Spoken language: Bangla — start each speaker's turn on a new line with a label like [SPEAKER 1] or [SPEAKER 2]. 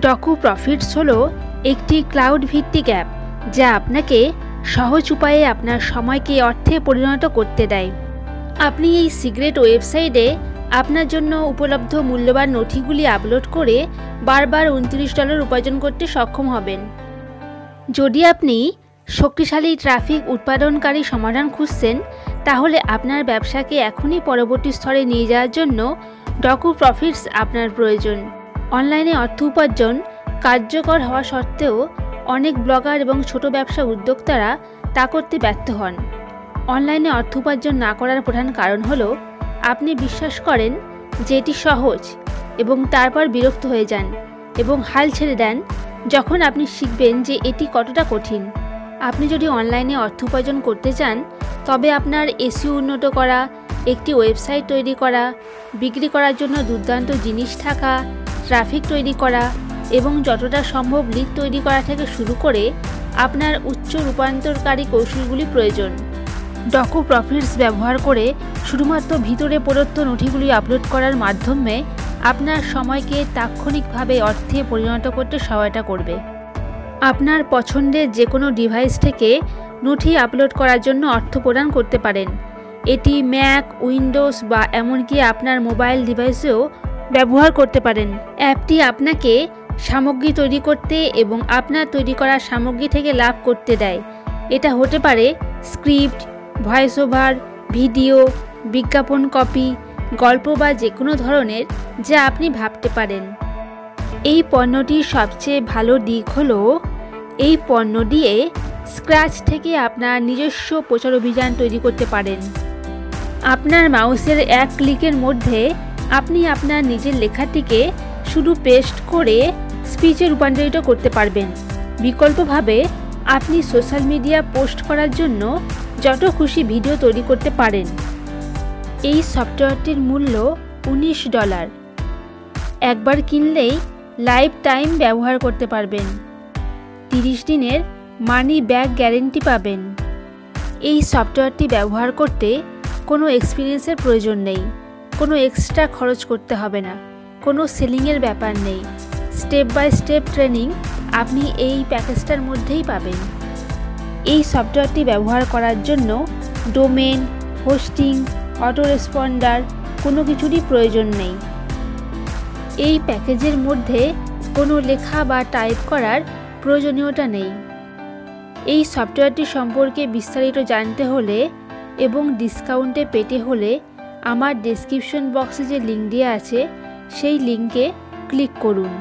[SPEAKER 1] ডকু প্রফিটস হলো একটি ক্লাউড ভিত্তিক অ্যাপ যা আপনাকে সহজ উপায়ে আপনার সময়কে অর্থে পরিণত করতে দেয়। আপনি এই সিক্রেট ওয়েবসাইটে আপনার জন্য উপলব্ধ মূল্যবান নথিগুলি আপলোড করে বারবার উনত্রিশ ডলার উপার্জন করতে সক্ষম হবেন। যদি আপনি শক্তিশালী ট্রাফিক উৎপাদনকারী সমাধান খুঁজছেন, তাহলে আপনার ব্যবসাকে এখনই পরবর্তী স্তরে নিয়ে যাওয়ার জন্য ডকু প্রফিটস আপনার প্রয়োজন। অনলাইনে অর্থ উপার্জন কার্যকর হওয়া সত্ত্বেও অনেক ব্লগার এবং ছোট ব্যবসা উদ্যোক্তারা তা করতে ব্যর্থ হন। অনলাইনে অর্থ উপার্জন না করার প্রধান কারণ হল, আপনি বিশ্বাস করেন যে এটি সহজ এবং তারপর বিরক্ত হয়ে যান এবং হাল ছেড়ে দেন যখন আপনি শিখবেন যে এটি কতটা কঠিন। আপনি যদি অনলাইনে অর্থ উপার্জন করতে চান, তবে আপনার এসিও উন্নত করা, একটি ওয়েবসাইট তৈরি করা, বিক্রি করার জন্য দুর্দান্ত জিনিস থাকা ট্রাফিক তৈরি করা এবং যতটা সম্ভব লিড তৈরি করা থেকে শুরু করে আপনার উচ্চ রূপান্তরকারী কৌশলগুলি প্রয়োজন। ডকু প্রফিটস ব্যবহার করে শুধুমাত্র ভিতরে প্রদত্ত নথিগুলি আপলোড করার মাধ্যমে আপনার সময়কে তাৎক্ষণিকভাবে অর্থে পরিণত করতে সহায়তা করবে। আপনার পছন্দের যে কোনো ডিভাইস থেকে নথি আপলোড করার জন্য অর্থ প্রদান করতে পারেন। এটি ম্যাক উইন্ডোজ বা এমনকি আপনার মোবাইল ডিভাইসেও ব্যবহার করতে পারেন। অ্যাপটি আপনাকে সামগ্রী তৈরি করতে এবং আপনার তৈরি করা সামগ্রী থেকে লাভ করতে দেয়। এটা হতে পারে স্ক্রিপ্ট ভয়েস ওভার ভিডিও, বিজ্ঞাপন কপি, গল্প বা যে কোনো ধরনের যা আপনি ভাবতে পারেন। এই পণ্যটির সবচেয়ে ভালো দিক হল, এই পণ্য দিয়ে স্ক্র্যাচ থেকে আপনার নিজস্ব প্রচার অভিযান তৈরি করতে পারেন। আপনার মাউসের এক ক্লিকের মধ্যে আপনি আপনার নিজের লেখাটিকে শুধু পেস্ট করে স্পিচে রূপান্তরিত করতে পারবেন। বিকল্পভাবে আপনি সোশ্যাল মিডিয়া পোস্ট করার জন্য যত খুশি ভিডিও তৈরি করতে পারেন। এই সফটওয়্যারটির মূল্য উনিশ ডলার। একবার কিনলেই লাইফ টাইম ব্যবহার করতে পারবেন। তিরিশ দিনের মানি ব্যাক গ্যারেন্টি পাবেন। এই সফটওয়্যারটি ব্যবহার করতে কোনো এক্সপিরিয়েন্সের প্রয়োজন নেই। কোনো এক্সট্রা খরচ করতে হবে না। কোনো সেলিংয়ের ব্যাপার নেই। স্টেপ বাই স্টেপ ট্রেনিং আপনি এই প্যাকেজটার মধ্যেই পাবেন। এই সফটওয়্যারটি ব্যবহার করার জন্য ডোমেন হোস্টিং অটো রেসপন্ডার কোনো কিছুরই প্রয়োজন নেই। এই প্যাকেজের মধ্যে কোনো লেখা বা টাইপ করার প্রয়োজনীয়তা নেই। এই সফটওয়্যারটি সম্পর্কে বিস্তারিত জানতে হলে এবং ডিসকাউন্টে পেতে হলে আমার ডেসক্রিপশন বক্সে যে লিঙ্ক দেওয়া আছে সেই লিঙ্কে ক্লিক করুন।